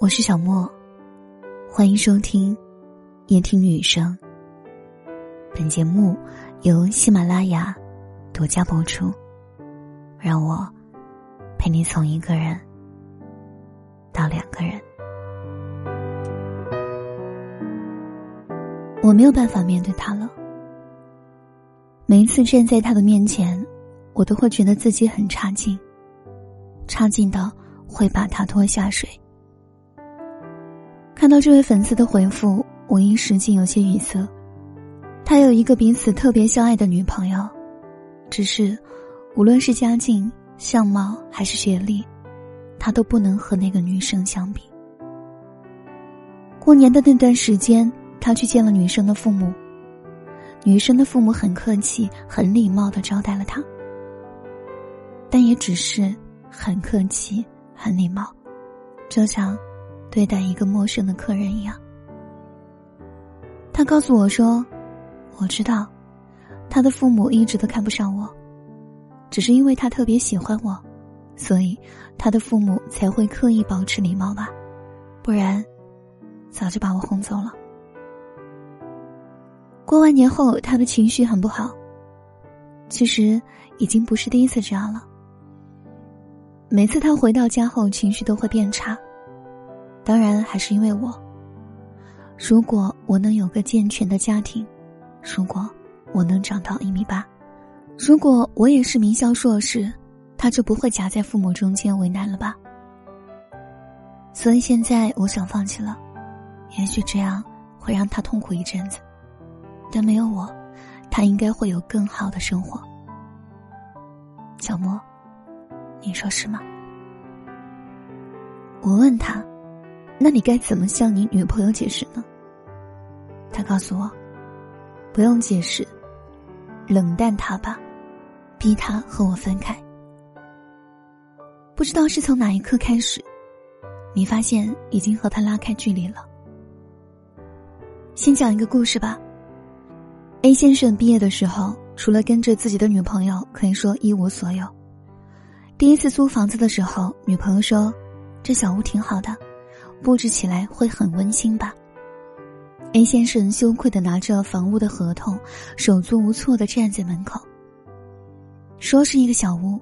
我是小莫，欢迎收听夜听女生。本节目由喜马拉雅独家播出。让我陪你从一个人到两个人。我没有办法面对他了。每一次站在他的面前，我都会觉得自己很差劲，差劲到会把他拖下水。看到这位粉丝的回复，我一时竟有些语塞。他有一个彼此特别相爱的女朋友，只是无论是家境、相貌还是学历，他都不能和那个女生相比。过年的那段时间，他去见了女生的父母，女生的父母很客气、很礼貌的招待了他，但也只是很客气、很礼貌，就像。对待一个陌生的客人一样，他告诉我说：“我知道，他的父母一直都看不上我，只是因为他特别喜欢我，所以他的父母才会刻意保持礼貌吧，不然早就把我轰走了。”过完年后，他的情绪很不好。其实已经不是第一次这样了。每次他回到家后，情绪都会变差。当然还是因为我。如果我能有个健全的家庭，如果我能长到一米八，如果我也是名校硕士，他就不会夹在父母中间为难了吧？所以现在我想放弃了，也许这样会让他痛苦一阵子，但没有我，他应该会有更好的生活。小莫，你说是吗？我问他。那你该怎么向你女朋友解释呢？他告诉我，不用解释，冷淡他吧，逼他和我分开。不知道是从哪一刻开始，你发现已经和他拉开距离了。先讲一个故事吧。A 先生毕业的时候，除了跟着自己的女朋友，可以说一无所有。第一次租房子的时候，女朋友说：“这小屋挺好的。”布置起来会很温馨吧？A 先生羞愧的拿着房屋的合同，手足无措的站在门口。说是一个小屋，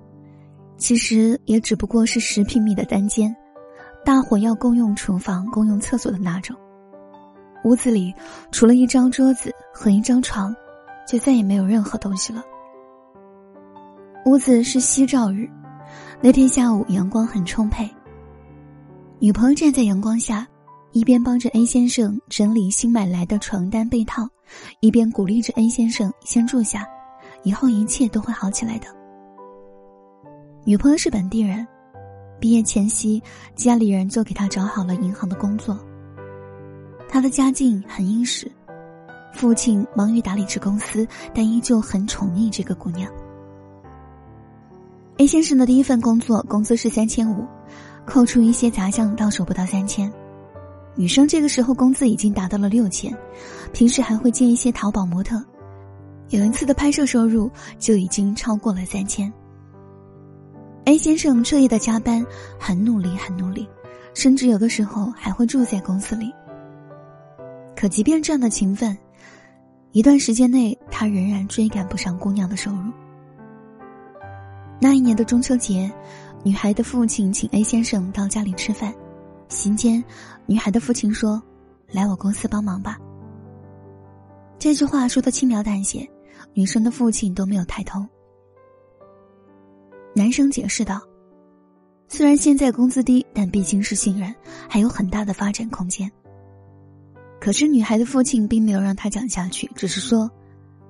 其实也只不过是十平米的单间，大伙要共用厨房、共用厕所的那种。屋子里除了一张桌子和一张床，就再也没有任何东西了。屋子是夕照日，那天下午阳光很充沛。女朋友站在阳光下，一边帮着 A 先生整理新买来的床单被套，一边鼓励着 A 先生先住下，以后一切都会好起来的。女朋友是本地人，毕业前夕，家里人就给她找好了银行的工作。她的家境很殷实，父亲忙于打理着公司，但依旧很宠溺这个姑娘。A 先生的第一份工作工资是三千五。扣除一些杂项，到手不到三千。女生这个时候工资已经达到了六千，平时还会接一些淘宝模特。有一次的拍摄收入就已经超过了三千。A 先生彻夜的加班，很努力，很努力，甚至有的时候还会住在公司里。可即便这样的勤奋，一段时间内他仍然追赶不上姑娘的收入。那一年的中秋节。女孩的父亲请 A 先生到家里吃饭，席间，女孩的父亲说：“来我公司帮忙吧。”这句话说的轻描淡写，女生的父亲都没有抬头。男生解释道：“虽然现在工资低，但毕竟是新人，还有很大的发展空间。”可是女孩的父亲并没有让他讲下去，只是说：“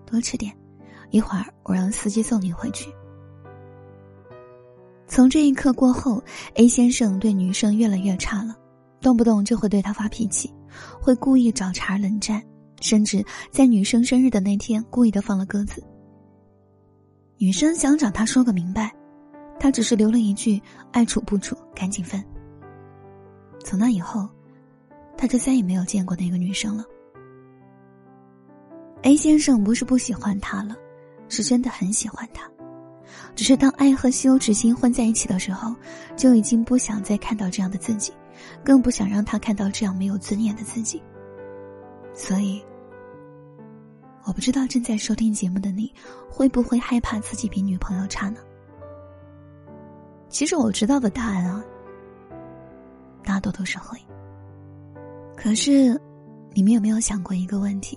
多吃点，一会儿我让司机送你回去。”从这一刻过后，A 先生对女生越来越差了，动不动就会对她发脾气，会故意找茬冷战，甚至在女生生日的那天故意的放了鸽子。女生想找他说个明白，他只是留了一句“爱处不处，赶紧分”。从那以后，他就再也没有见过那个女生了。A 先生不是不喜欢她了，是真的很喜欢她。只是当爱和羞耻心混在一起的时候，就已经不想再看到这样的自己，更不想让他看到这样没有尊严的自己。所以，我不知道正在收听节目的你，会不会害怕自己比女朋友差呢？其实我知道的答案啊，大多都是会。可是，你们有没有想过一个问题？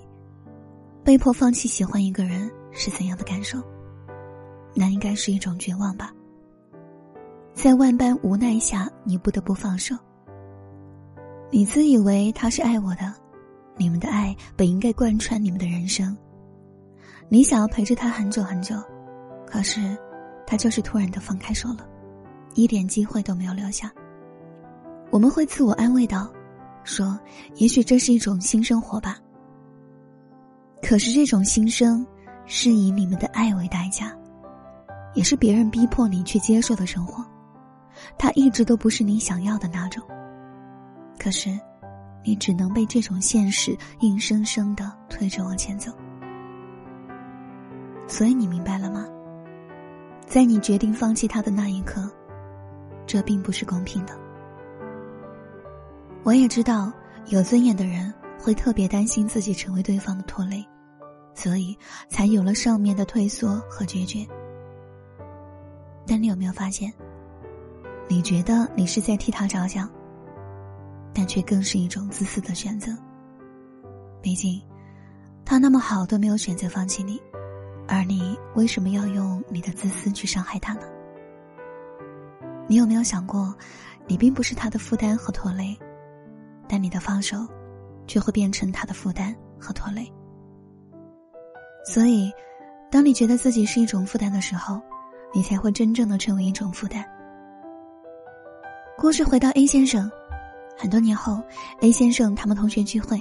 被迫放弃喜欢一个人是怎样的感受？那应该是一种绝望吧。在万般无奈下，你不得不放手。你自以为他是爱我的，你们的爱本应该贯穿你们的人生。你想要陪着他很久很久，可是，他就是突然的放开手了，一点机会都没有留下。我们会自我安慰道：“说也许这是一种新生活吧。”可是这种新生，是以你们的爱为代价，也是别人逼迫你去接受的生活。它一直都不是你想要的那种。可是，你只能被这种现实硬生生的推着往前走。所以你明白了吗？在你决定放弃他的那一刻，这并不是公平的。我也知道，有尊严的人会特别担心自己成为对方的拖累。所以才有了上面的退缩和决绝。但你有没有发现，你觉得你是在替他着想，但却更是一种自私的选择。毕竟，他那么好都没有选择放弃你，而你为什么要用你的自私去伤害他呢？你有没有想过，你并不是他的负担和拖累，但你的放手，却会变成他的负担和拖累。所以，当你觉得自己是一种负担的时候，你才会真正的成为一种负担。故事回到 A 先生，很多年后，A 先生他们同学聚会，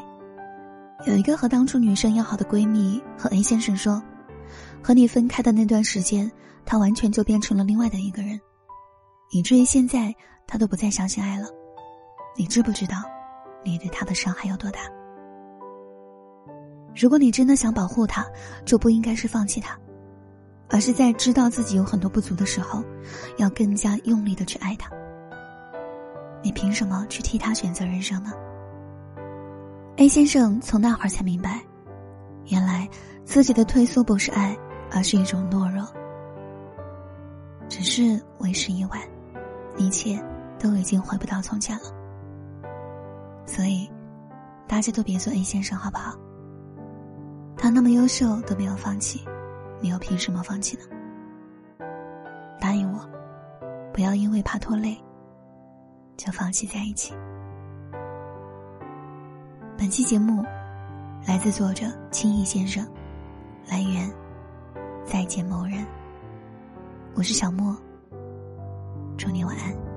有一个和当初女生要好的闺蜜和 A 先生说：“和你分开的那段时间，他完全就变成了另外的一个人，以至于现在他都不再相信爱了。你知不知道，你对他的伤害有多大？”如果你真的想保护他，就不应该是放弃他，而是在知道自己有很多不足的时候，要更加用力的去爱他。你凭什么去替他选择人生呢？A 先生从那会儿才明白，原来自己的退缩不是爱，而是一种懦弱。只是为时已晚，一切都已经回不到从前了。所以，大家都别做 A 先生，好不好？他那么优秀都没有放弃，你又凭什么放弃呢？答应我，不要因为怕拖累，就放弃在一起。本期节目来自作者青易先生，来源再见某人。我是小莫，祝你晚安。